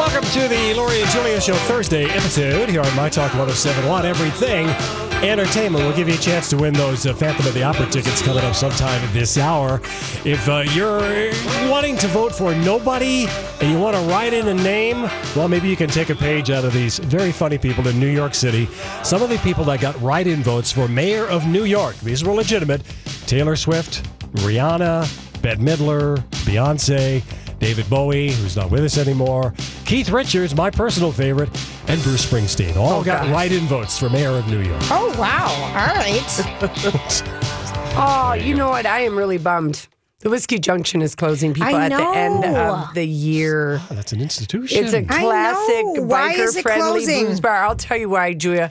Welcome to the Lori and Julia Show Thursday episode here on My Talk 1071. Everything entertainment. We'll give you a chance to win those uh, Phantom of the Opera tickets coming up sometime this hour. If uh, you're wanting to vote for nobody and you want to write in a name, well, maybe you can take a page out of these very funny people in New York City. Some of the people that got write in votes for mayor of New York, these were legitimate Taylor Swift, Rihanna, Bette Midler, Beyonce. David Bowie, who's not with us anymore, Keith Richards, my personal favorite, and Bruce Springsteen. All Oh, got gosh. write in votes for mayor of New York. Oh, wow. All right. Oh, you know what? I am really bummed. The Whiskey Junction is closing people I at the end of the year. Oh, that's an institution. It's a classic know. Why is it biker-friendly closing? blues bar. I'll tell you why, Julia.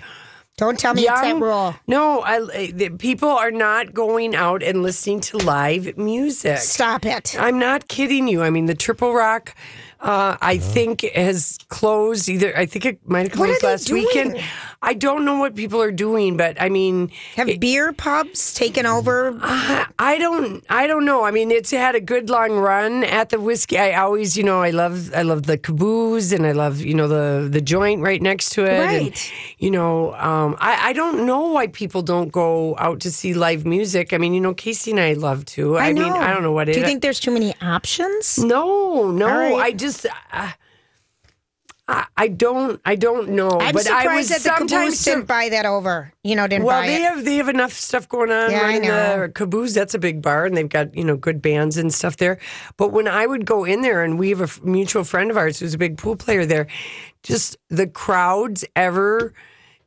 Don't tell me it's that rule. No, I, the, people are not going out and listening to live music. Stop it. I'm not kidding you. I mean, the Triple Rock, uh, I think, has closed. Either I think it might have closed they last weekend. I don't know what people are doing, but I mean, Have beer pubs taken over? I I don't I don't know. I mean, it's had a good long run at the whiskey. I always, you know, I love I love the caboose and I love, you know, the the joint right next to it. And, Right. you know, um, I, I don't know why people don't go out to see live music. I mean, you know, Casey and I love to. I, mean, I don't know what it Do you think there's too many options? No, no. All right. I just uh, I, I don't I don't know. I'm but I was surprised that the sometimes caboose didn't buy that over. You know, didn't well, buy they it. have they have enough stuff going on Yeah, I know. the caboose. That's a big bar, and they've got you know good bands and stuff there. But when I would go in there, and we have a mutual friend of ours who's a big pool player there, just the crowds ever.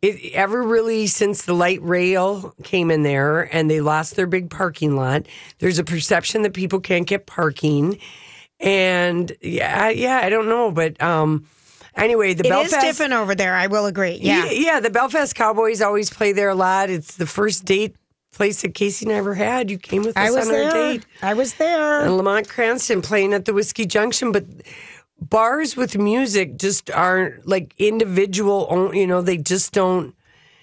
It ever really since the light rail came in there and they lost their big parking lot. There's a perception that people can't get parking, and yeah, yeah, I don't know, but um, anyway, the It is Belfast different over there. I will agree. Yeah. yeah, yeah. The Belfast Cowboys always play there a lot. It's the first date place that Casey and I ever had. You came with us I was on our there. date. I was there. And Lamont Cranston playing at the Whiskey Junction, but bars with music just aren't like individual. You know, they just don't.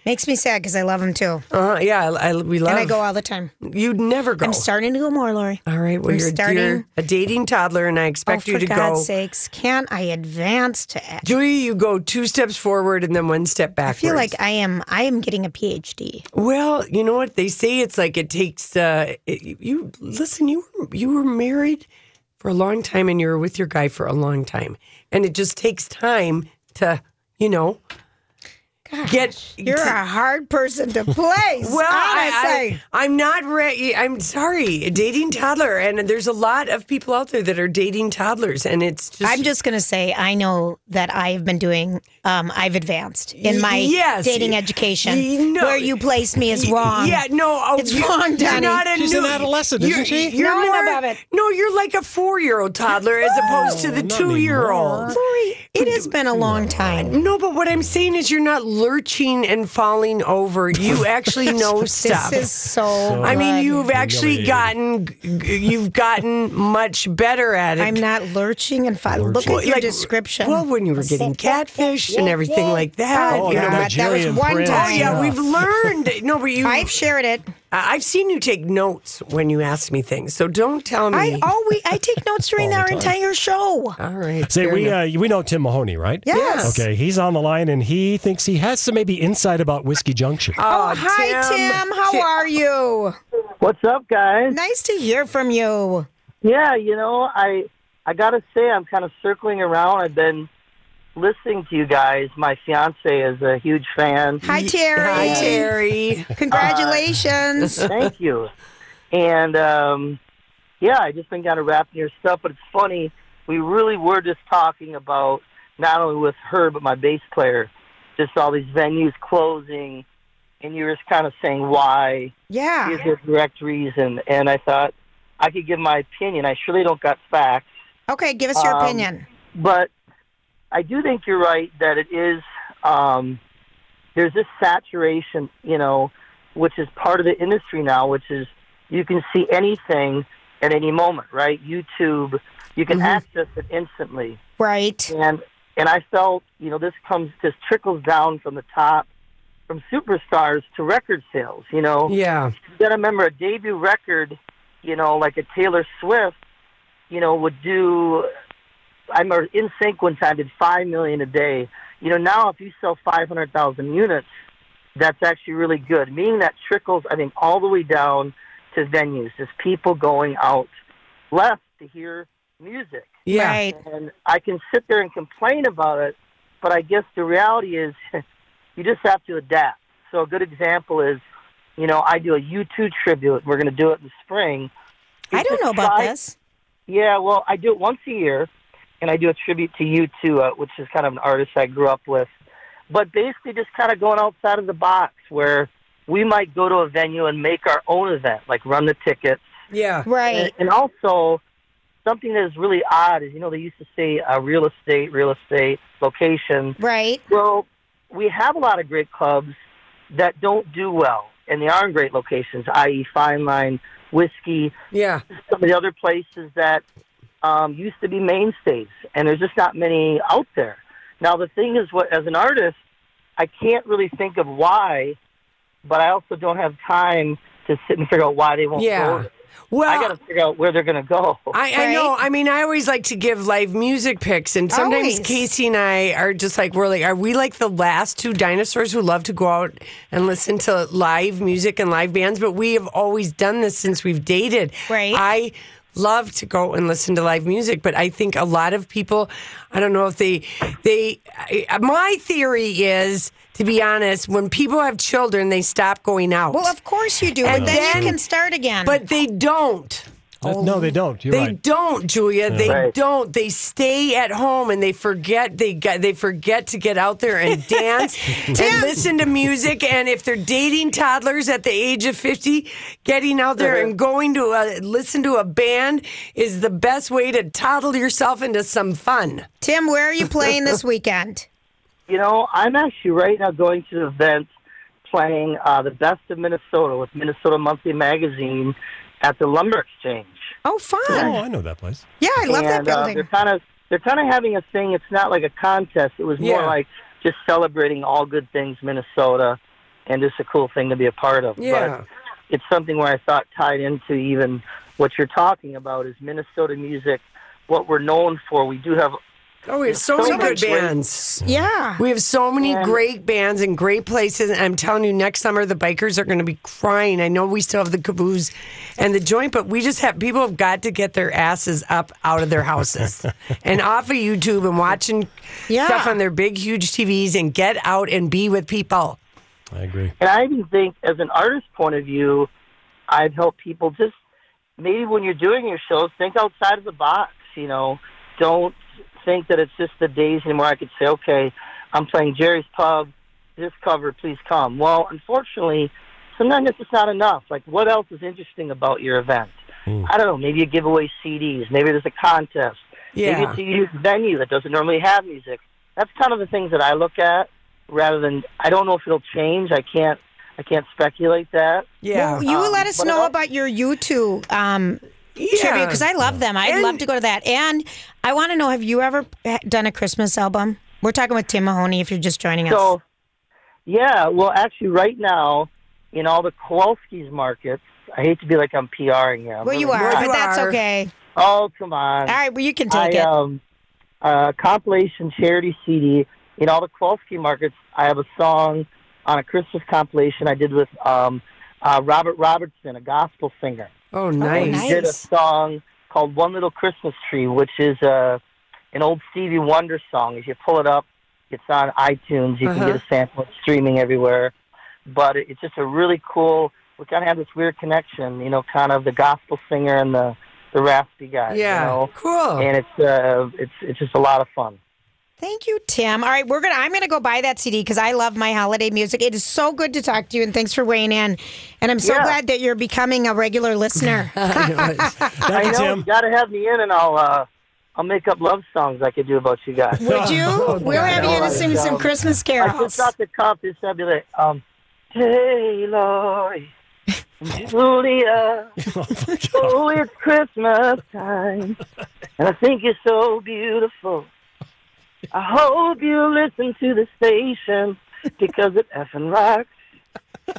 Makes me sad because I love them too. Uh, yeah, I, I, we love. And I go all the time. You'd never go. I'm starting to go more, Lori. All right. Well, I'm you're, starting- you're a dating toddler, and I Oh, expect for you to God's go. sakes. Can't I advance to Julia, you go two steps forward and then one step back. I feel like I am I am getting a PhD. Well, you know what they say. It's like it takes. Uh, it, you listen. You you were married for a long time, and you were with your guy for a long time, and it just takes time to, you know, get. You're to- a hard person to place. well, I, honestly. I, I'm not ready. I'm sorry, dating toddler, and there's a lot of people out there that are dating toddlers, and it's just. I'm just going to say I know that I've been doing. Um, I've advanced in my Yes. dating education. No. Where you placed me is wrong. Yeah, no, oh, It's you- wrong, You're not a She's new, an adolescent, you're- isn't she? You're No, I'm more, above it. No, you're like a four-year-old toddler as opposed to the two-year-old. Lori, it has been a long time. No, but what I'm saying is you're not lurching and falling over. You actually know stuff. This is so. I mean, you've actually gotten you've gotten much better at it. I'm not lurching and falling. look at your like- description. Well, when you were getting catfish and everything like oh, that. Oh, you know. God, that was one prince. Oh time. yeah, we've learned. No, but you. I've shared it. I've seen you take notes when you ask me things, so don't tell me. I always I take notes during our time. entire show. All right. Say fair we enough. uh, we know Tim Mahoney, right? Yes. Okay, he's on the line and he thinks he has some maybe insight about Whiskey Junction. Oh, hi Tim. How Tim- are you? What's up, guys? Nice to hear from you. Yeah, you know, I I gotta say, I'm kind of circling around. I've been listening to you guys. My fiance is a huge fan. Hi, Terry. Hi, Terry. Congratulations. Thank you. And um, yeah, I just been kind of wrapping your stuff, but it's funny. We really were just talking about not only with her but my bass player, just all these venues closing, and you were just kind of saying why. yeah. Is there a direct reason? And I thought I could give my opinion. I surely don't got facts. Okay, give us your Um, opinion. but I do think you're right that it is. Um, there's this saturation, you know, which is part of the industry now, which is you can see anything at any moment, right? YouTube, you can access it instantly, Right. and and I felt, you know, this comes this trickles down from the top, from superstars to record sales. You know, Yeah. you got to remember a debut record, you know, like a Taylor Swift, you know, would do. I remember In Sync one time did five million a day. You know, now if you sell five hundred thousand units, that's actually really good. Meaning that trickles, I think, all the way down to venues. Just people going out left to hear music. Yeah. Right. And I can sit there and complain about it, but I guess the reality is you just have to adapt. So a good example is, you know, I do a U2 tribute. We're going to do it in the spring. I don't know about tri- this. Yeah, well, I do it once a year, and I do a tribute to you too, uh, which is kind of an artist I grew up with. But basically, just kind of going outside of the box where we might go to a venue and make our own event, like run the tickets. Yeah. Right. And, and also, something that is really odd is, you know, they used to say uh, real estate, real estate, location. Right. Well, we have a lot of great clubs that don't do well, and they are in great locations, i.e., Fine Line, Whiskey, Yeah. some of the other places that um, used to be mainstays, and there's just not many out there. Now, the thing is, what as an artist, I can't really think of why, but I also don't have time to sit and figure out why they won't. Yeah. Well, I got to figure out where they're going to go. I, I know. I mean, I always like to give live music picks, and sometimes Always. Casey and I are just like, we're like, are we like the last two dinosaurs who love to go out and listen to live music and live bands? But we have always done this since we've dated. Right. I love to go and listen to live music, but I think a lot of people, I don't know if they, they, my theory is, to be honest, when people have children, they stop going out. Well, of course you do, And but then, then- you can start again. but they don't. No, they don't. You're They right. don't, Julia. They Right. don't. They stay at home and they forget. They get. They forget to get out there and dance and listen to music. And if they're dating toddlers at the age of fifty, getting out there and going to a, listen to a band is the best way to toddle yourself into some fun. Tim, where are you playing this weekend? You know, I'm actually right now going to an event playing uh, the best of Minnesota with Minnesota Monthly Magazine at the Lumber Exchange. Oh, fun. Oh, I know that place. Yeah, I love that and, Uh, building. they're kind of they're kind of having a thing. It's not like a contest. It was more Yeah. like just celebrating all good things Minnesota, and just a cool thing to be a part of. Yeah. But it's something where I thought tied into even what you're talking about is Minnesota music. What we're known for. We do have Oh, we have so, So many good much great- bands. yeah. We have so many And- great bands and great places. And I'm telling you, next summer the bikers are going to be crying. I know we still have the caboose and the joint, but we just have people have got to get their asses up out of their houses and off of YouTube and watching Yeah. stuff on their big, huge TVs and get out and be with people. I agree. And I even think, as an artist point of view, I'd help people just maybe when you're doing your shows, think outside of the box. You know, don't think that it's just the days anymore. I could say, okay, I'm playing Jerry's Pub, this cover, please come. Well, unfortunately, sometimes it's just not enough. Like, what else is interesting about your event? I don't know. Maybe you give away CDs. Maybe there's a contest. Yeah. Maybe it's a unique venue that doesn't normally have music. That's kind of the things that I look at rather than I don't know if it'll change. I can't I can't speculate that. Yeah. Well, you Um, let us know about your U2 um, Yeah. tribute because I love them. I'd And- love to go to that. And I want to know have you ever done a Christmas album? We're talking with Tim Mahoney if you're just joining us. So yeah, well actually right now in all the Kowalski's markets, I hate to be like I'm PRing here. I'm well, you are, Well, but that's okay. Oh come on. All right, well, you can take I it. um uh compilation charity CD in all the Kowalski markets. I have a song on a Christmas compilation I did with um uh Robert Robinson, a gospel singer. Oh, nice. nice. He did a song called One Little Christmas Tree, which is uh an old Stevie Wonder song. If you pull it up, it's on iTunes. You Uh-huh. can get a sample. It's streaming everywhere. But it, it's just a really cool. We kind of have this weird connection, you know, kind of the gospel singer and the the raspy guy. Yeah, you know? cool. And it's uh, it's it's just a lot of fun. Thank you, Tim. All right, we're gonna. I'm gonna go buy that CD because I love my holiday music. It is so good to talk to you, and thanks for weighing in. And I'm so Yeah. glad that you're becoming a regular listener. Thank I you, know Tim. you got to have me in, and I'll uh, I'll make up love songs I could do about you guys. Would you? we'll have you in to sing some Christmas carols. I carols. just off the cuff, this I'd be um, hey, Lori, Julia, oh, it's Christmas time, and I think you're so beautiful. I hope you listen to the station because it effing rocks.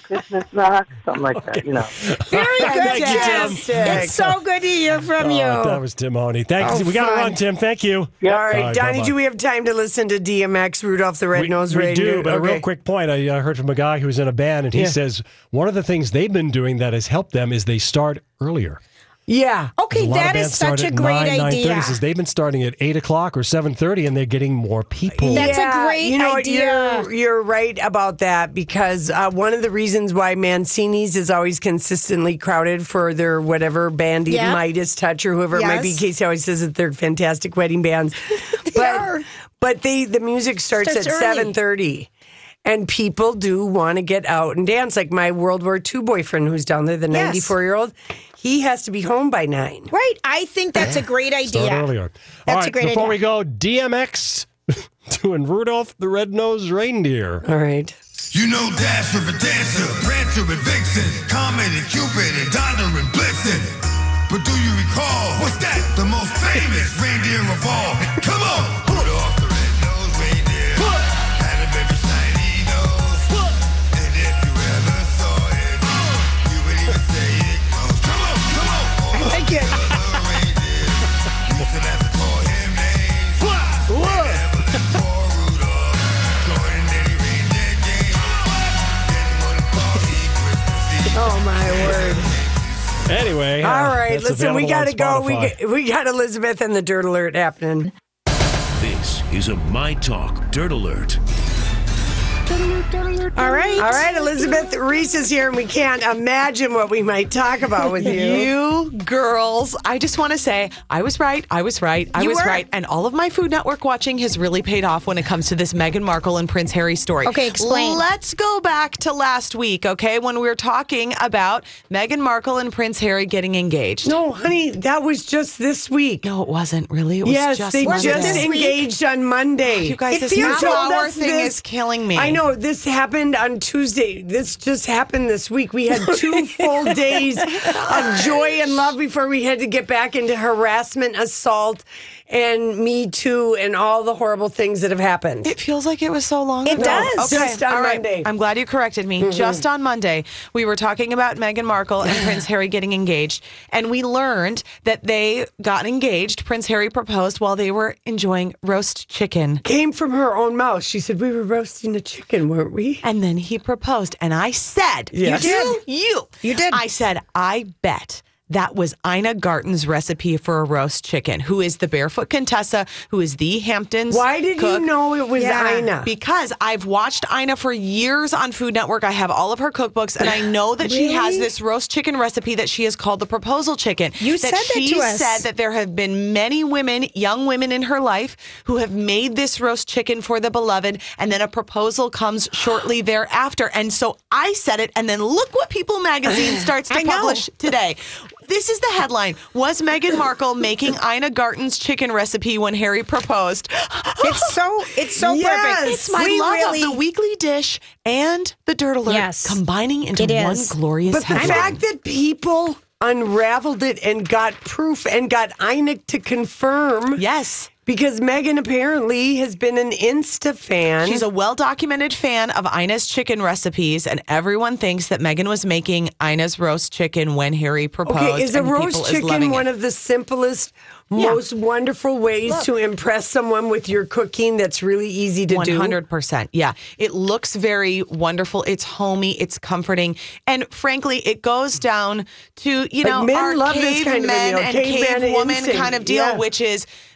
Christmas rock, something like that, you know. Very good, Thank you, Tim. Tim. It's so good to hear from you. Oh, that was Tim Honey. Thanks. Oh, we got to run, Tim. Thank you. Yeah. All right, All right, Donnie, bye-bye. do we have time to listen to DMX, Rudolph the We, Red-Nosed we Reindeer? do, but a real quick point. I uh, heard from a guy who's in a band, and he Yeah. says one of the things they've been doing that has helped them is they start earlier. Yeah. Okay, A lot that of is bands start such a great 9, idea. 9:30. Says they've been starting at eight o'clock or seven thirty, and they're getting more people. That's a great you know, idea. You're, you're right about that because uh, one of the reasons why Mancini's is always consistently crowded for their whatever band, even Yeah. Midas Touch or whoever it might be. Yes. Casey always says that they're fantastic wedding bands, but are. but they the music starts, Starts at seven thirty. And people do want to get out and dance. Like my World War II boyfriend, who's down there, the Yes. 94 year old, he has to be home by nine. Right. I think that's a great Start idea. earlier. All That's a right, great before idea. we go, DMX doing Rudolph the Red-Nosed Reindeer. All right. You know Dasher and Dancer, Prancer and Vixen, Comet and Cupid and Donner and Blitzen. But do you recall, what's that? The most famous reindeer of all. Come on! Anyway, uh, All right, listen, we got to go. We got, we got Elizabeth and the Dirt Alert happening. This is a My Talk Dirt Alert. All right. All right, Elizabeth Reese is here, and we can't imagine what we might talk about with you. You girls, I just want to say I was right. I was right. I You was were. right. And all of my Food Network watching has really paid off when it comes to this Meghan Markle and Prince Harry story. Okay, explain. Let's go back to last week, okay, when we were talking about Meghan Markle and Prince Harry getting engaged. No, honey, that was just this week. No, it wasn't really. It was yes, just they Monday. just engaged on Monday. You guys, If this you half told hour us thing this- is killing me. I know this happened on Tuesday. This just happened this week. We had two full days of joy and love before we had to get back into harassment, assault, and Me Too, and all the horrible things that have happened. It feels like it was so long It ago. It does. Okay. Just on all right. Monday. Mm-hmm. I'm glad you corrected me. Just on Monday, we were talking about Meghan Markle and Prince Harry getting engaged, and we learned that they got engaged. Prince Harry proposed while they were enjoying roast chicken. Came from her own mouth. She said, We were roasting a chicken, weren't we? And then he proposed. And I said, Yes. You You did? You. You did. I said, I bet. That was Ina Garten's recipe for a roast chicken, who is the barefoot Contessa, who is the Hamptons. Why did cook. you know it was Yeah. Ina? Because I've watched Ina for years on Food Network. I have all of her cookbooks, and I know that she has this roast chicken recipe that she has called the proposal chicken. You that said that she to us. said that there have been many women, young women in her life, who have made this roast chicken for the beloved, and then a proposal comes shortly thereafter. And so I said it, and then look what People Magazine starts to publish today. This is the headline. Was Meghan Markle making Ina Garten's chicken recipe when Harry proposed? It's so it's so Yes. perfect. It's my We love really- of the weekly dish and the dirt alert Yes. combining into It one is. glorious But the fact that people unraveled it and got proof and got Ina to confirm. yes. Because Meghan apparently has been an Insta fan. She's a well documented fan of Ina's chicken recipes, and everyone thinks that Meghan was making Ina's roast chicken when Harry proposed. Okay, is a roast chicken one it. of the simplest, most wonderful ways to impress someone with your cooking that's really easy to do? 100%. Yeah. It looks very wonderful. It's homey. It's comforting. And frankly, it goes down to, you Like, know, men our love this kind of cavemen meal, and cavewoman instinct. kind of deal, Yeah. which is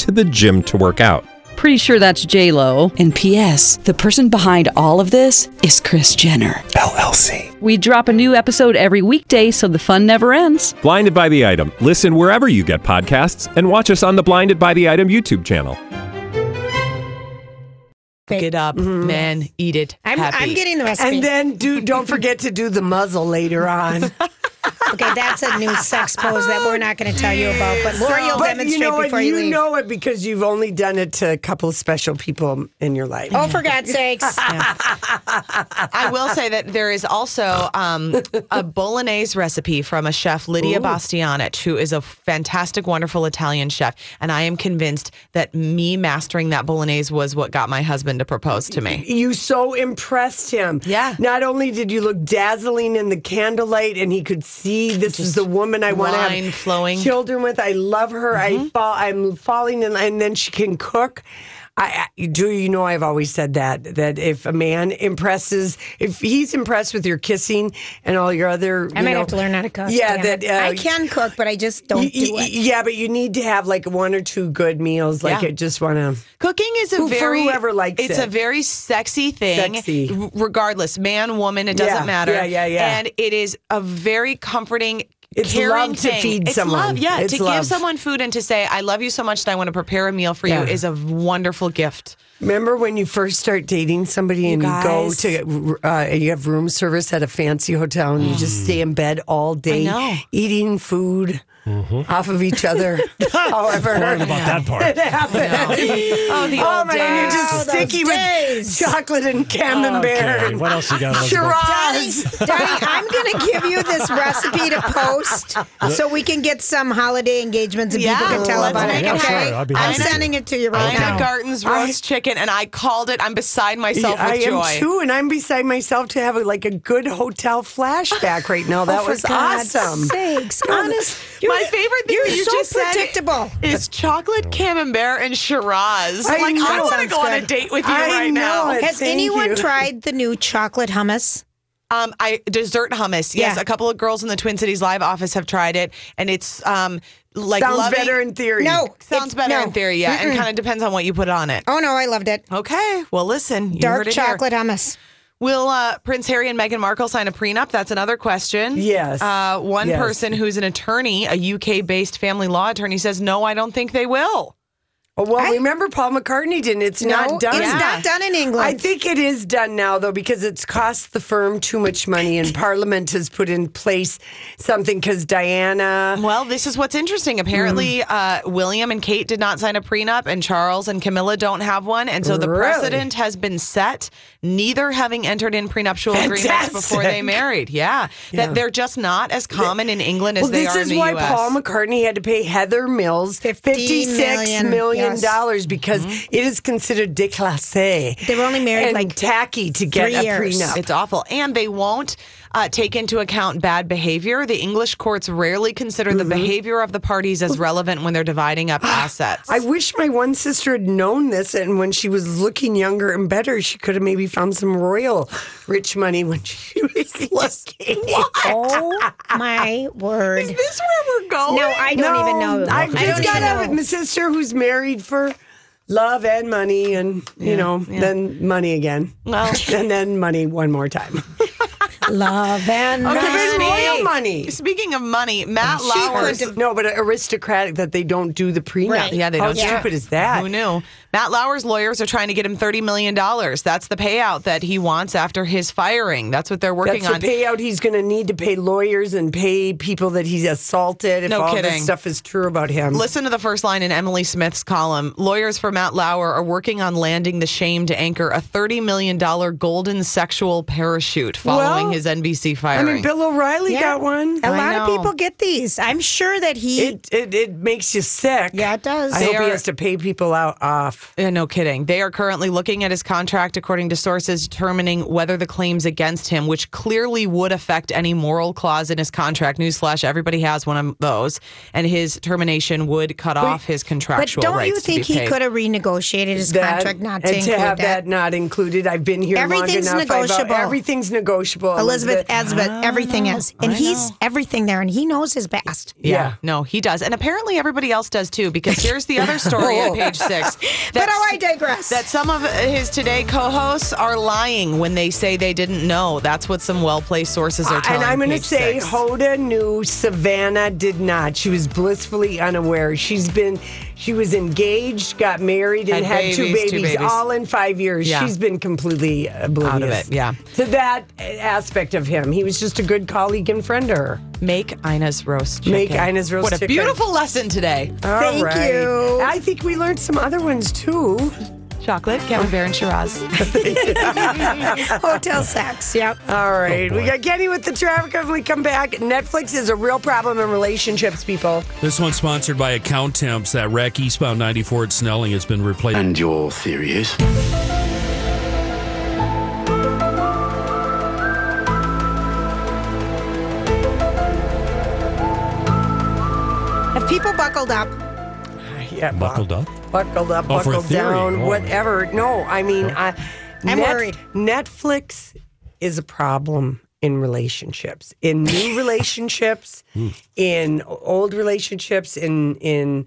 to the gym to work out. Pretty sure that's J Lo. And P.S. The person behind all of this is Kris Jenner LLC. We drop a new episode every weekday, so the fun never ends. Blinded by the item. Listen wherever you get podcasts, and watch us on the Blinded by the Item YouTube channel. Pick it up, mm-hmm. man, eat it. I'm, happy. I'm getting the recipe. And then do don't forget to do the muzzle later on. okay, that's a new sex pose that we're not going to tell you about, but Lori will but demonstrate you know what? before you, You leave. know it because you've only done it to a couple of special people in your life. oh, for God's sakes. I will say that there is also um, a bolognese recipe from a chef, Lydia Bastianich, who is a fantastic, wonderful Italian chef. And I am convinced that me mastering that bolognese was what got my husband to propose to me. You so impressed him. Yeah. Not only did you look dazzling in the candlelight, and he could see this is the woman I want to have flowing. Mm-hmm. children with. I love her. I fall. I'm falling in, and then she can cook. I, I do you know I've always said that that if a man impresses if he's impressed with your kissing and all your other I you might know- have to learn how to cook. yeah damn that uh, I can cook, but I just don't y- do y- it. yeah but you need to have like one or two good meals like Yeah. I just want to Cooking is a Who- very whoever likes it's it. a very sexy thing. Sexy. regardless, man, woman, it doesn't Yeah, matter. yeah, yeah, yeah. And it is a very comforting. It's caring love to thing. feed it's someone. Love, yeah. It's to love. give someone food and to say, "I love you so much that I want to prepare a meal for Yeah. you" is a wonderful gift. Remember when you first start dating somebody and you go to uh, and you have room service at a fancy hotel and you just stay in bed all day eating food off of each other. However, Learn about that part. it happened. Oh, the Oh old my, you're days. just Oh, those sticky with days. chocolate and camembert. Okay, and what else you got? Elizabeth? Shiraz. Donnie, I'm going to give you this recipe to post so we can get some holiday engagements and people Yeah, can tell let's about make it. it Okay, happen. I'd be I'm happy to. sending it to you right Ina now. Garten's roast chicken, and I called it. I'm beside myself I with joy. am too, and I'm beside myself to have a, like a good hotel flashback right now. That Oh, for was God's awesome. Sakes, honest. My favorite thing You're that you so just said predictable. is chocolate camembert and Shiraz. I like know. I want to Sounds go on a date with you I right know now. it. Has Thank anyone you. tried the new chocolate hummus? Um, I dessert hummus. Yes, Yeah. a couple of girls in the Twin Cities Live office have tried it, and it's um like Sounds loving- better in theory. No, Sounds better no. in theory, yeah, and kind of depends on what you put on it. Oh no, I loved it. Okay, well, listen, Dark it here. chocolate hummus. Will uh, Prince Harry and Meghan Markle sign a prenup? That's another question. Yes. Uh, one Yes. person who's an attorney, a UK based family law attorney, says, no, I don't think they will. Well, I- remember Paul McCartney didn't. It's No, not done. it's not done in England. I think it is done now, though, because it's cost the firm too much money, and Parliament has put in place something because Diana. Well, this is what's interesting. Apparently, Hmm. uh, William and Kate did not sign a prenup, and Charles and Camilla don't have one. And so the Really? precedent has been set, neither having entered in prenuptial agreements before they married. Yeah. Yeah. That they're just not as common in England as Well, they this are is in the U.S. This is why Paul McCartney had to pay Heather Mills $50 fifty-six million, million yes. dollars because Mm-hmm. it is considered déclassé. They were only married, and like, tacky to get a years. prenup. It's awful. And they won't uh, take into account bad behavior. The English courts rarely consider the behavior of the parties as relevant when they're dividing up assets. I wish my one sister had known this, and when she was looking younger and better, she could have maybe found some royal rich money when she was looking. Oh my word! Is this where we're going? No, I don't even know. I I just don't got even a my sister who's married for love and money, and you know, then money again. Well. and then money one more time. Love and Okay, Even royal money. Speaking of money, Matt Lauer. no, but aristocratic that they don't do the prenup. Right. Yeah, they How don't. do it. stupid is that? Who knew? Matt Lauer's lawyers are trying to get him thirty million dollars. That's the payout that he wants after his firing. That's what they're working That's on. the payout he's going to need to pay lawyers and pay people that he's assaulted if No all kidding. this stuff is true about him. Listen to the first line in Emily Smith's column. Lawyers for Matt Lauer are working on landing the shame to anchor a $30 million golden sexual parachute following Well, his NBC firing. I mean, Bill O'Reilly Yeah. got one. A I lot of people get these. I'm sure that he. It, it it makes you sick. Yeah, it does. I They hope are- he has to pay people out off. Yeah, uh, no kidding. They are currently looking at his contract, according to sources, determining whether the claims against him, which clearly would affect any moral clause in his contract. Newsflash: everybody has one of those, and his termination would cut off his contractual. but don't rights you think he could have renegotiated his That- contract not to and include to have that? that. not included. I've been here Everything's long enough. I've- uh, negotiable. everything's negotiable. Elizabeth, Elizabeth, ah, everything is, and I he's know. everything there, and he knows his best. Yeah, Yeah. no, he does, and apparently everybody else does too. Because here's the other story at oh. page six. But oh, I digress. that some of his Today co-hosts are lying when they say they didn't know. That's what some well-placed sources are uh, telling. Me. And I'm going to say Six. Hoda knew, Savannah did not. She was blissfully unaware. She's been, she was engaged, got married, and Had had, two, babies, babies, two babies. all in five years. Yeah. She's been completely oblivious Out of it, yeah. to that aspect of him. He was just a good colleague and friend to her. Make Ina's roast chicken. Make Ina's roast What a beautiful lesson today. All Thank right. you. I think we learned some other ones too. Chocolate, Camembert, and Shiraz. Hotel sex. Yep. All right. Oh, we got Kenny with the traffic when we come back. Netflix is a real problem in relationships, people. This one's sponsored by Accountemps. That wreck eastbound 94 at Snelling has been replaced. And your theory is? Have people buckled up? Yeah, Buckled up. Buckled up, Oh, buckled theory. down, Oh. whatever. No, I mean, I, uh, I'm worried. Netflix is a problem in relationships, in new relationships, hmm. in old relationships, in in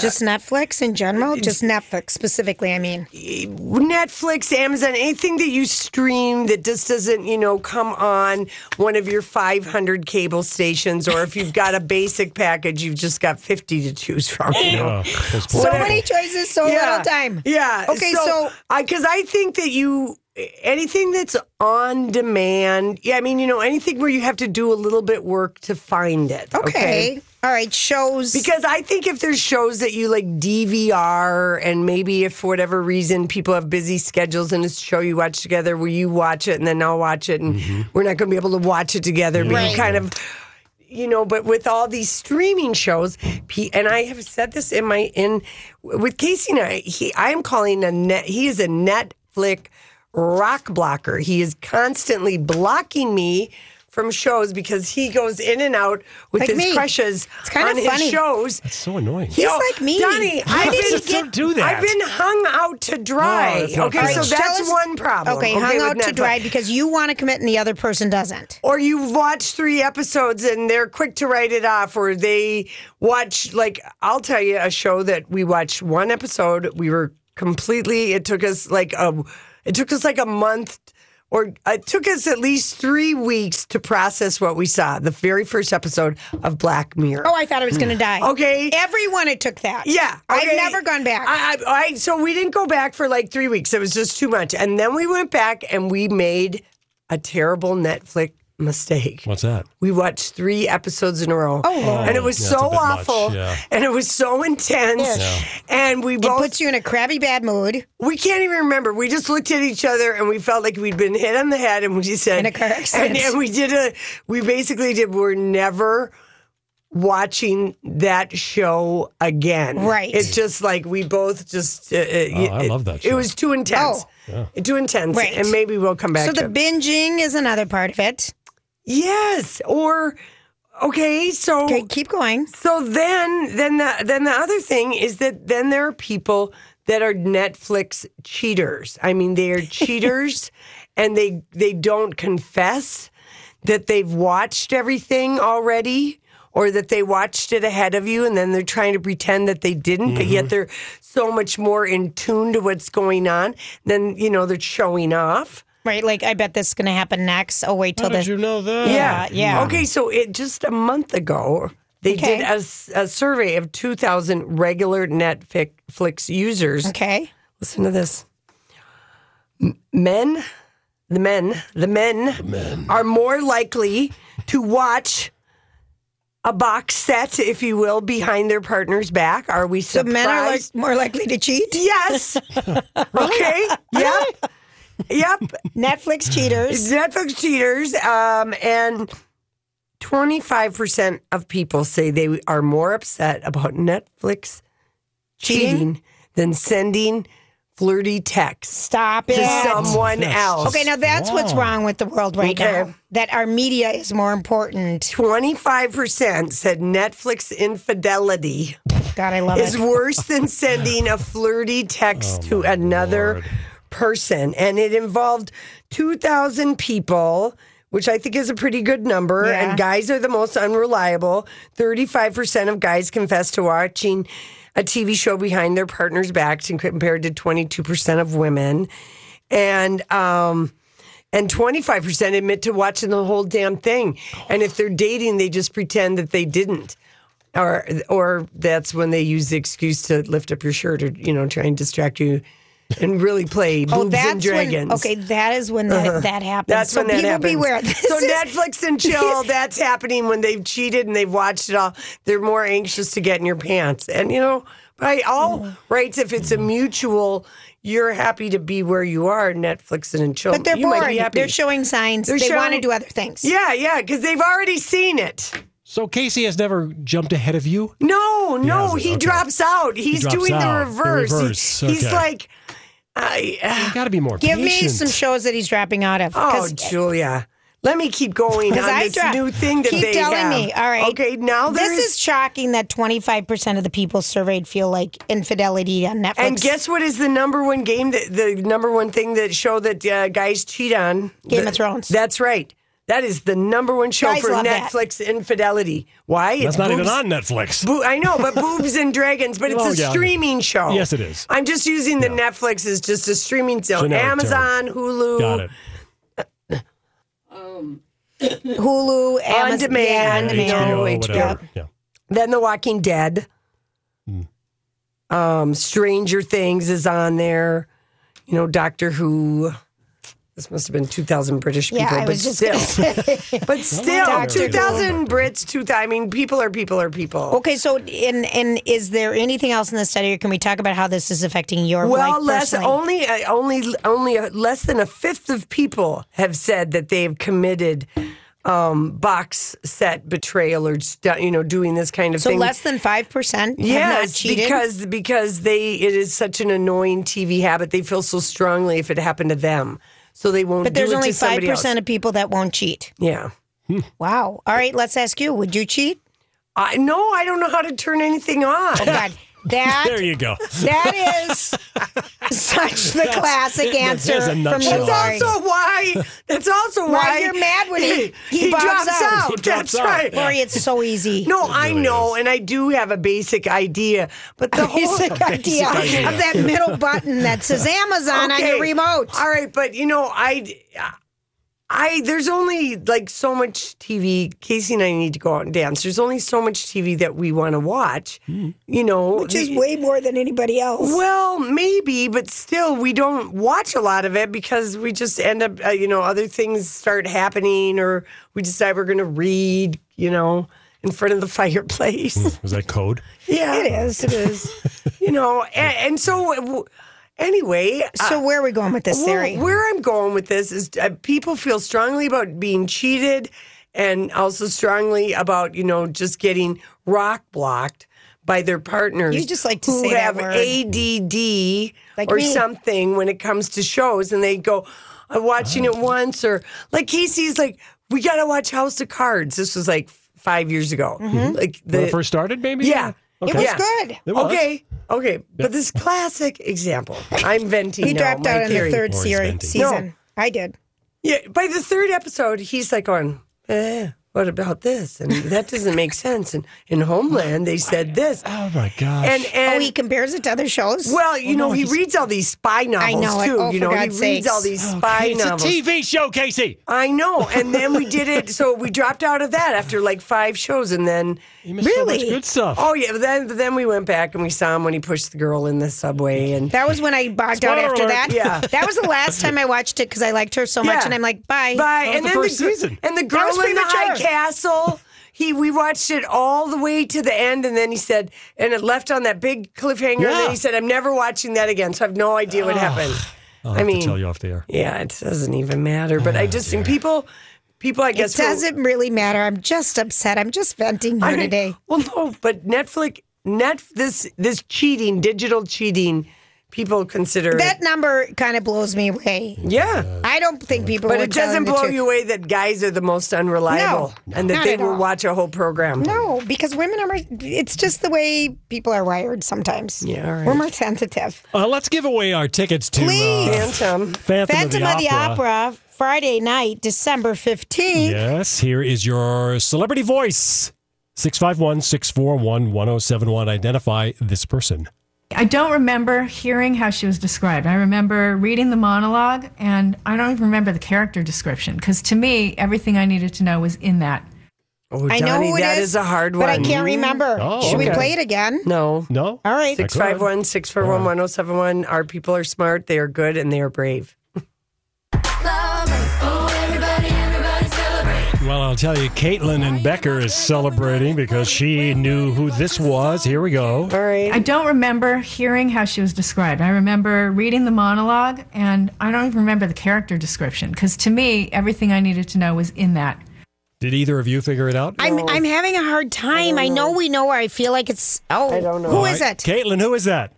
Just uh, Netflix in general? Just Netflix specifically, I mean. Netflix, Amazon, anything that you stream that just doesn't, you know, come on one of your 500 cable stations, or if you've got a basic package, you've just got 50 to choose from. You know? Oh, So many choices, so little time. Yeah. Okay, so, I because I think that you anything that's on demand. Yeah, I mean, you know, anything where you have to do a little bit work to find it. okay. All right, shows. Because I think if there's shows that you like DVR, and maybe if for whatever reason people have busy schedules and it's a show you watch together where you watch it and then I'll watch it and mm-hmm. we're not going to be able to watch it together, but Right. you kind of, you know, but with all these streaming shows, and I have said this in my, in, with Casey and I, he, I am calling a net, he is a Netflix rock blocker. He is constantly blocking me from shows because he goes in and out with Like his me. crushes It's kind on of his funny. shows. That's so annoying. He's Yo, like me. Donnie, I've did been, he get- Don't do that. I've been hung out to dry. Oh, okay, good. so that's us- one problem. Okay, hung with out to dry because you want to commit and the other person doesn't. Or you watch three episodes and they're quick to write it off, or they watch, like, I'll tell you a show that we watched one episode. We were completely, it took us like a, it took us like a month. Or it took us at least three weeks to process what we saw. The very first episode of Black Mirror. Oh, I thought I was going to hmm. die. Okay. Everyone it took that. Yeah, I've never gone back. I, I, I, so we didn't go back for like three weeks. It was just too much, and then we went back and we made a terrible Netflix mistake. What's that? We watched three episodes in a row. Oh, Lord. and it was Yeah, so it's a bit much, awful, yeah. and it was so intense, Yeah. and we it both puts you in a crabby bad mood. we can't even remember. We just looked at each other and we felt like we'd been hit on the head, and we just said, In a car accident. and, and we did a, we basically did. We're never watching that show again. Right. It's just like we both just. Uh, oh, I love that Show. It was too intense. Yeah. Too intense, Right. and maybe we'll come back. So to the it. binging is another part of it. Yes, or okay, so Okay, keep going. so then, then the then the other thing is that then there are people that are Netflix cheaters. I mean, they are cheaters, and they they don't confess that they've watched everything already. Or that they watched it ahead of you and then they're trying to pretend that they didn't, but yet mm-hmm. they're so much more in tune to what's going on. Then, you know, they're showing off. Right, like I bet this is going to happen next. Oh, wait till How did you know that? Yeah, yeah. Okay, so it just a month ago, they Okay. did a survey of 2,000 regular Netflix users. Okay. Listen to this. M- Men, the men, the men, are more likely to watch a box set, if you will, behind their partner's back. Are we So surprised? men are like more likely to cheat. Yes. okay. Yep. Yep. Netflix cheaters. Netflix cheaters. Um, and 25% of people say they are more upset about Netflix cheating, than sending flirty texts. Stop to it. someone else. Okay, now that's what's wrong with the world right Okay. now. That our media is more important. 25% said Netflix infidelity God, I love is it. worse than sending a flirty text to another person. And it involved 2,000 people, which I think is a pretty good number. Yeah. And guys are the most unreliable. 35% of guys confess to watching a TV show behind their partner's backs compared to 22% of women. And, um, and 25% admit to watching the whole damn thing. And if they're dating, they just pretend that they didn't. Or, or that's when they use the excuse to lift up your shirt or, you know, try and distract you and really play Oh, boobs that's and dragons. when. Okay, that is when that, Uh-huh. that happens. That's so when that people happens. beware. This so is- Netflix and chill, that's happening when they've cheated and they've watched it all. They're more anxious to get in your pants. And you know, by all Mm. rights, if it's a mutual, you're happy to be where you are, Netflix and chill. But they're you might bored. be happy. They're showing signs. They're they want to do other things. Yeah, yeah, because they've already seen it. So Casey has never jumped ahead of you? No, no, hasn't, he okay. drops out. He's drops doing out, the the reverse. He- reverse, He's like, I. You got to be more Give me some shows that he's dropping out of. Oh, 'cause- Julia. Let me keep going on 'cause I this drop- new thing that keep they telling have. me. All right. Okay, now this there's is shocking that 25% of the people surveyed feel like infidelity on Netflix. And guess what is the number one game that the number one thing that show that uh, guys cheat on? Game The- of Thrones. That's right. That is the number one show Guys for love that. Netflix infidelity. Why? That's It's not even on Netflix. Boo- I know, but boobs and dragons. But it's Oh, a yeah. streaming show. Yes, it is. I'm just using the Netflix as just a streaming show. Generic term. Amazon, Hulu, Got it. Hulu, on Amazon, demand, yeah, on you demand. HBO, HBO. whatever. Yeah. Then The Walking Dead. Um, Stranger Things is on there. You know, Doctor Who. This must have been 2,000 British people, Yeah, but still. but still, Doctor Who. 2,000 Brits, 2,000. I mean, people are people are people. Okay, so and and is there anything else in the study, or can we talk about how this is affecting your Well, life less personally? only uh, only only uh, less than a fifth of people have said that they've committed um, box set betrayal or you know doing this kind of so thing. less than five percent Yes, because because they it is such an annoying TV habit. They feel so strongly if it happened to them, so they won't. but there's only five percent of people that won't cheat. Yeah. Wow. All right, let's ask you: Would you cheat? I no, I don't know how to turn anything on. Oh God, that There you go. that is such the classic answer There's a from the That's also why. That's also Why why you're mad when he- he bugs drops out. out. He drops That's out. right. Lori, it's so easy. No, I know, is. and I do have a basic idea, but the whole basic idea idea. of that middle button that says Amazon on your remote. All right, but you know, I, I there's only like so much TV. Casey and I need to go out and dance. There's only so much TV that we want to watch. You know, Which is the- way more than anybody else. Well, maybe, but still, we don't watch a lot of it because we just end up, uh, you know, other things start happening, or we decide we're going to read, you know, in front of the fireplace. Is that code? yeah, It is. It is. you know, and, and so w- anyway. So where are we going with this well, theory? where I'm going with this is uh, people feel strongly about being cheated and also strongly about, you know, just getting rock blocked by their partners. You just like to who say that have word. ADD Like or me. something when it comes to shows and they go, I'm watching it once or like Casey's like, we got to watch House of Cards. This was like five years ago. Mm-hmm. Like When it first started, maybe? yeah. Okay. It was Yeah. good. It was. Okay, okay, but this classic example, I'm venting. He now, dropped my out in the third Lori's series, venting. season. I did. Yeah, by the third episode, he's like going, eh, what about this? And that doesn't make sense. And in Homeland, they said this. Oh my gosh. And and oh, he compares it to other shows. well, you know, no, he he's- reads all these spy novels know it. too. Oh, you for know, he God's reads all these spy it's novels. a TV show, Casey. I know. And then we did it. So we dropped out of that after like five shows, and then You missed so much Really? good stuff. oh yeah, then then we went back and we saw him when he pushed the girl in the subway, and That was when I bogged out after alert. that. Yeah. That was the last time I watched it because I liked her so much, Yeah. and I'm like, bye. Bye. was and the then first the, season. And the That girl was in the high castle. He we watched it all the way to the end, and then he said, and it left on that big cliffhanger. And Yeah. then he said, "I'm never watching that again." So I have no idea what happened. I'll I mean, to tell you off the air. yeah, it doesn't even matter. But I oh, just think people, people, I It guess, will- doesn't really matter. I'm just upset. I'm just venting here today. Well, no, but Netflix, net this this cheating, digital cheating, people consider That it. number kind of blows me away. Yeah. I don't think people. But were it doesn't blow you away that guys are the most unreliable No, and that they will all. watch a whole program. No, because women are. More, it's just the way people are wired. Sometimes. Yeah, all right. We're more sensitive. Uh, let's give away our tickets to Please. uh, Phantom. Phantom, Phantom of the, Opera. Friday night, December fifteenth. Yes, here is your celebrity voice. 651 641 1071. Identify this person. I don't remember hearing how she was described. I remember reading the monologue, and I don't even remember the character description because to me, everything I needed to know was in that. Oh, I know Donnie, who it that is, is a hard one. but. I can't remember. Mm. Oh, Should we play it again? No. No? All right. 651 641 1071. Our people are smart, they are good, and they are brave. I'll tell you, Caitlin and Becker is celebrating because she knew who this was. Here we go. All right. I don't remember hearing how she was described. I remember reading the monologue, and I don't even remember the character description because to me, everything I needed to know was in that. Did either of you figure it out? I'm I'm having a hard time. I know we know where I feel like it's. Oh, I don't know. Who All is it? Caitlin, who is that?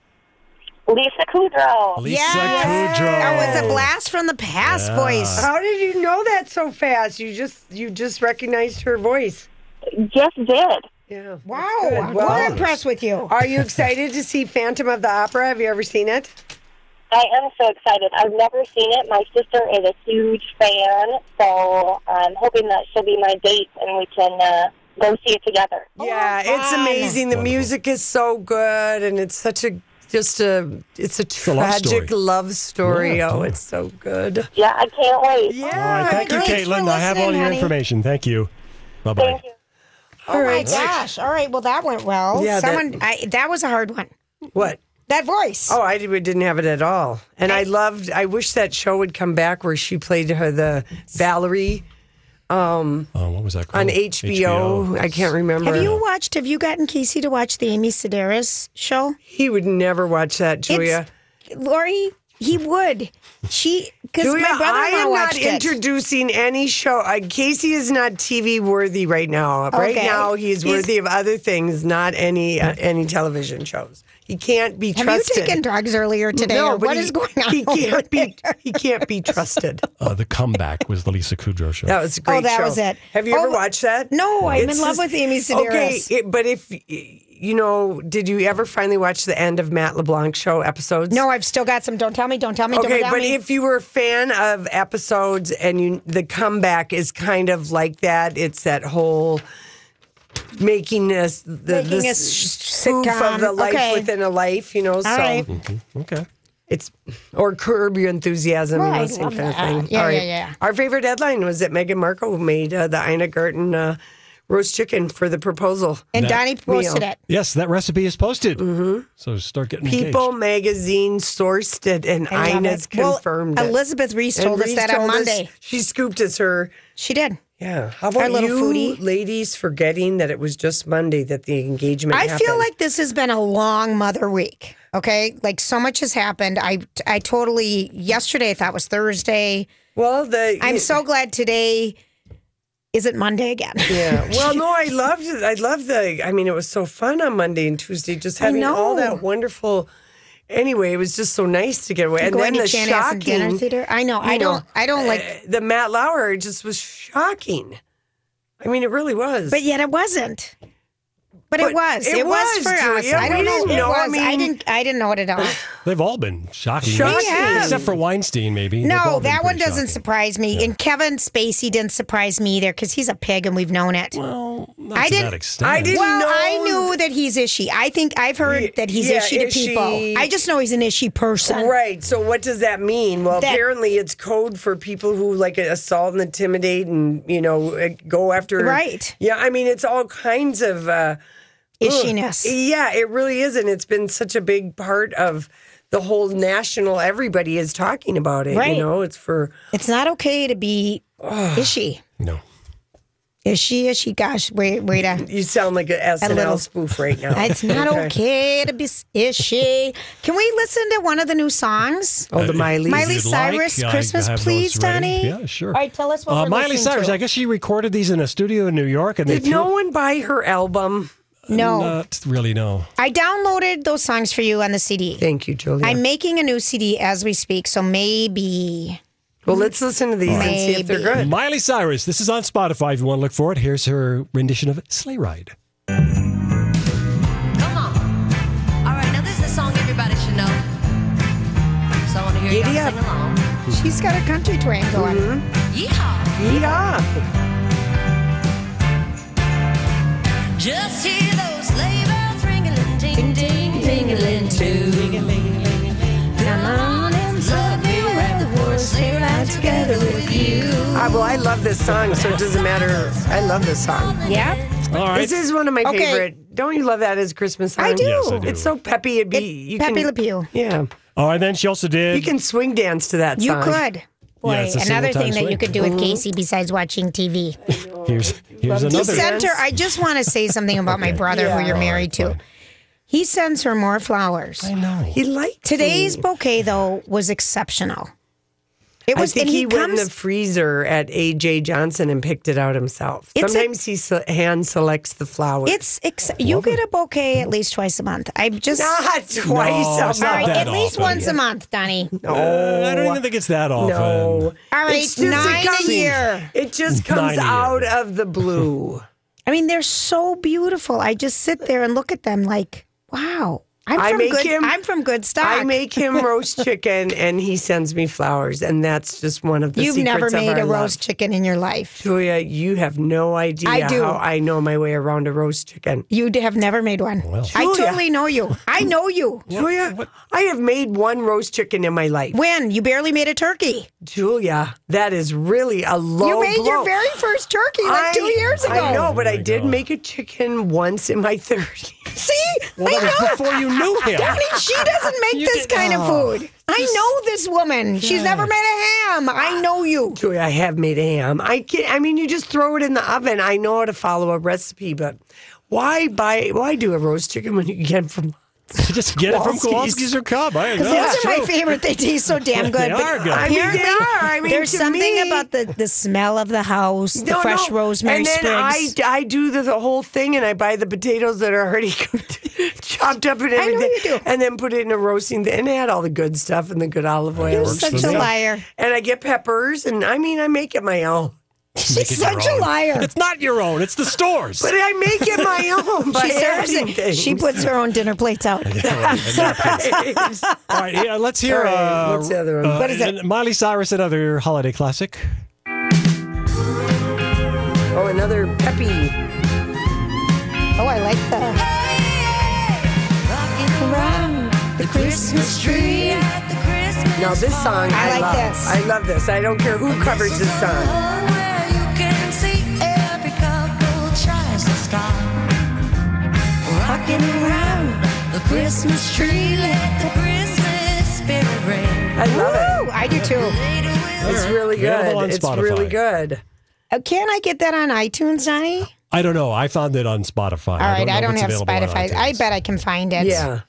Lisa Kudrow. Lisa Yes. Kudrow. That was a blast from the past Yeah. voice. How did you know that so fast? You just you just recognized her voice. Just did. Yeah. Wow, good. I'm Well- impressed with you. Are you excited to see Phantom of the Opera? Have you ever seen it? I am so excited. I've never seen it. My sister is a huge fan, so I'm hoping that she'll be my date and we can uh, go see it together. Yeah, it's amazing. The Wonderful. music is so good, and it's such a just a it's a a love tragic story. love story. Yeah, oh, it's so good. Yeah, I can't wait. Yeah. All right, thank you, Thanks for Caitlin. I have all your honey. information. Thank you. Bye bye. Thank you. Oh my gosh! All right, well that went well. Yeah, that- I, that was a hard one. What? That voice. Oh, I did- we didn't have it at all. And I loved. I wish that show would come back where she played her the Valerie um, Oh, what was that called? on HBO. I can't remember. Have you watched? Have you gotten Casey to watch the Amy Sedaris show? He would never watch that, Julia. Lori, he would. She because my brother-in-law I am not it. introducing any show. Uh, Casey is not TV worthy right now. Right Okay. now, he is He's- worthy of other things, not any uh, any television shows. He can't be trusted. Have trusted. you taken drugs earlier today? No, or but what he, is going on? He over can't be. there? He can't be trusted. Uh, the comeback was the Lisa Kudrow show. That was a great Oh, that show. was it. Have you ever Oh, watched that? No, I'm It's in love with Amy Sedaris. Okay, it- but if you know, did you ever finally watch the end of Matt LeBlanc show episodes? No, I've still got some. Don't tell me. Don't tell me. Okay, don't tell but me. if you were a fan of episodes and you the comeback is kind of like that, it's that whole making us the, Making the a s- s- spoof sitcom. of the life Okay. within a life, you know. so right. Okay. it's or curb your enthusiasm, Well, you know, same love kind of thing. Yeah, All yeah, yeah. Our favorite headline was that Meghan Markle made uh, the Ina Garten uh, roast chicken for the proposal. and That- Donnie posted meal. it. Yes, that recipe is posted. Mm-hmm. So start getting People engaged. magazine sourced it, and I Ina's it. Well, confirmed it. Elizabeth Reese And told us Reese that on told us- Monday. she scooped us her. She did. Yeah. How Our about little you, foodie. ladies, forgetting that it was just Monday that the engagement I happened? feel like this has been a long mother week. Okay, like so much has happened. I I totally yesterday I thought was Thursday. Well, the I'm so glad today isn't Monday again. Yeah. Well, no, I loved it. I loved the. I mean, it was so fun on Monday and Tuesday, just having all that wonderful. Anyway, it was just so nice to get away. And Going then to the Chanhassen Dinner Theater. I know. I don't. know, I don't like. uh, the Matt Lauer. Just was shocking. I mean, it really was. But yet it wasn't. But, But it was. it It, was, was, for us. I don't know. didn't It know. I was. I mean- didn't. I didn't know what it at all. They've all been shocking. Shocking. They have. Except for Weinstein, maybe. No, that one doesn't shocking. surprise me. And Kevin Spacey didn't surprise me either because he's a pig and we've known it. Well, not I to didn't. that extent. I didn't well, know- I knew that he's ishy. I think I've heard Ye- that he's yeah, ishy to ishy. people. I just know he's an ishy person. Right. So what does that mean? Well, That- apparently it's code for people who like assault and intimidate and you know uh, go after. Right. Yeah. I mean, it's all kinds of uh, Ishiness. ugh. Yeah, it really is, and it's been such a big part of the whole national. Everybody is talking about it. Right. You know, it's for It's not okay to be ishy. No. Ishy, ishy. Gosh, wait, wait a. you sound like an SNL little- spoof right now. It's not okay to be ishy. Can we listen to one of the new songs? Oh, the Miley. Miley If you'd like, Cyrus, Christmas, please, ready. Donnie. Yeah, sure. All right, tell us what Uh, we're Miley listening Cyrus, to. I guess she recorded these in a studio in New York, and they Did no one buy her album? No, Not really, no. I downloaded those songs for you on the CD. Thank you, Julia. I'm making a new CD as we speak, so maybe. well, let's listen to these and see if they're good. Miley Cyrus. This is on Spotify if you want to look for it. Here's her rendition of Sleigh Ride. Come on. All right, now this is a song everybody should know. So I want to hear Giddy y'all up. sing along. She's got a country twang going. Mm-hmm. Yeehaw! Yeah. Just hear those sleigh bells ringing, ding, ding, dingling too. Come on and love me weather for a sleigh ride together with you. Ah, well, I love this song, so it doesn't matter. I love this song. Yeah. All right. This is one of my Okay. favorite. Don't you love that as Christmas song? I do. Yes, I do. It's so peppy. It'd be It- you Pepe can, Le Pew. Yeah, All right, then she also did. you can swing dance to that You song. could. Boy, Yeah, another single-time thing that you could do with mm-hmm. Casey besides watching TV. Here's here's Love to He sent her. I just want to say something about my brother who you're oh, married to. He sends her more flowers. I know. He liked Today's me. bouquet, though, was exceptional. It was, I think and he, he, went in the freezer at AJ Johnson and picked it out himself. It's a- Sometimes he se- hand selects the flowers. it's ex- you get a bouquet at least twice a month. I'm just not twice No, a month. not all right, that at least often. once a month, Donnie. No, Uh, I don't even think it's that often. no. All right, It's just- it nine a year. It just comes Nine a year. out of the blue. I mean, they're so beautiful. I just sit there and look at them like, wow. I'm I from make good. him- I'm from good stock. I make him roast chicken, and he sends me flowers, and that's just one of the. Things. You've secrets never of made our a love. roast chicken in your life. Julia, you have no idea I do. how I know my way around a roast chicken. You have never made one. I Julia. totally know you. I know you. Julia, I have made one roast chicken in my life. When you barely made a turkey. Julia, that is really a low you made blow. your very first turkey like two years ago. I know, but oh I did make a chicken once in my 30s. See, Well, I that was know. before you knew him. Donnie, she doesn't make You this did- kind of oh. food. I know this woman. She's never made a ham. I know you. Julia, I have made a ham. I can't. I mean, you just throw it in the oven. I know how to follow a recipe, but why buy? Why do a roast chicken when you can get it from? Just get it from Kowalski's. Kowalski's or Cub. I Because know. those it's are my favorite. They taste so damn good. They are good. I mean, they are. I mean, there's something me- about the, the smell of the house, the fresh no. rosemary and then sprigs. I, I do the, the whole thing and I buy the potatoes that are already cooked, chopped up and know everything. you do. And then put it in a roasting and add all the good stuff and the good olive oil. You're such a liar. And I get peppers and I mean I make it my own. Make it She's such a liar. It's not your own. It's the stores. But I make it my own by She serves it. things. She puts her own dinner plates out. Right. All right, yeah, let's hear. All right, uh, what's the other one? uh, What is it? Miley Cyrus, another holiday classic. Oh, another peppy. Oh, I like that. Around the Christmas tree at the Christmas Now this song I I, like love. this. I love this. I don't care who covers this song. Rocking around the Christmas tree, let the Christmas spirit ring. I love Ooh, it. I do too. It's really Available on good. It's Spotify. really good. Uh, can I get that on iTunes, Donnie? I don't know. I found it on Spotify. All right, I don't if have it's available Spotify. I bet I can find it. Yeah.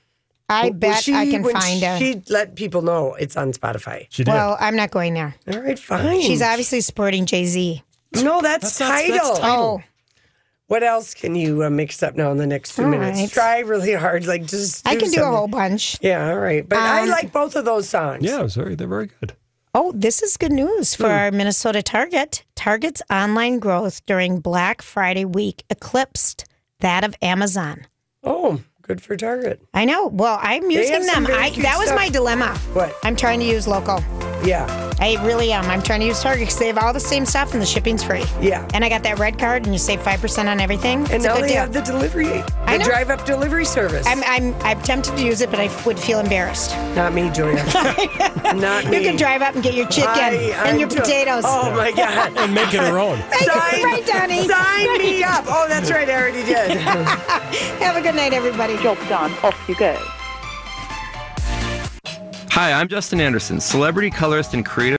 I Well, bet she- I can when find it. She let people know it's on Spotify. She did. Well, I'm not going there. All right, fine. She's obviously supporting Jay Z. no, that's, That's- that's- title. that's Tidal. Oh, What else can you uh, mix up now in the next few All minutes? right. Try really hard, like just. I can do a whole bunch. Yeah, all right, but I Um, like both of those songs. yeah, it was very, they're very good. Oh, this is good news Hmm. for our Minnesota Target. Target's online growth during Black Friday week eclipsed that of Amazon. Oh, Good for Target. I know. Well, I'm using them. I, cute that was my dilemma. What? I'm trying to use local. Yeah. I really am. I'm trying to use Target because they have all the same stuff and the shipping's free. Yeah. And I got that red card and you save 5% on everything. And it's a good they deal. have the delivery, I the know. drive up delivery service. I'm, I'm, I'm tempted to use it, but I would feel embarrassed. Not me, Julia. Not me. You can drive up and get your chicken I- and I'm your do- potatoes. Oh my god! And make it her own. Sign, right, Donnie. Sign me up. Oh, that's right. I already did. Have a good night, everybody. Job done. Off you go. Hi, I'm Justin Anderson, celebrity colorist and creative.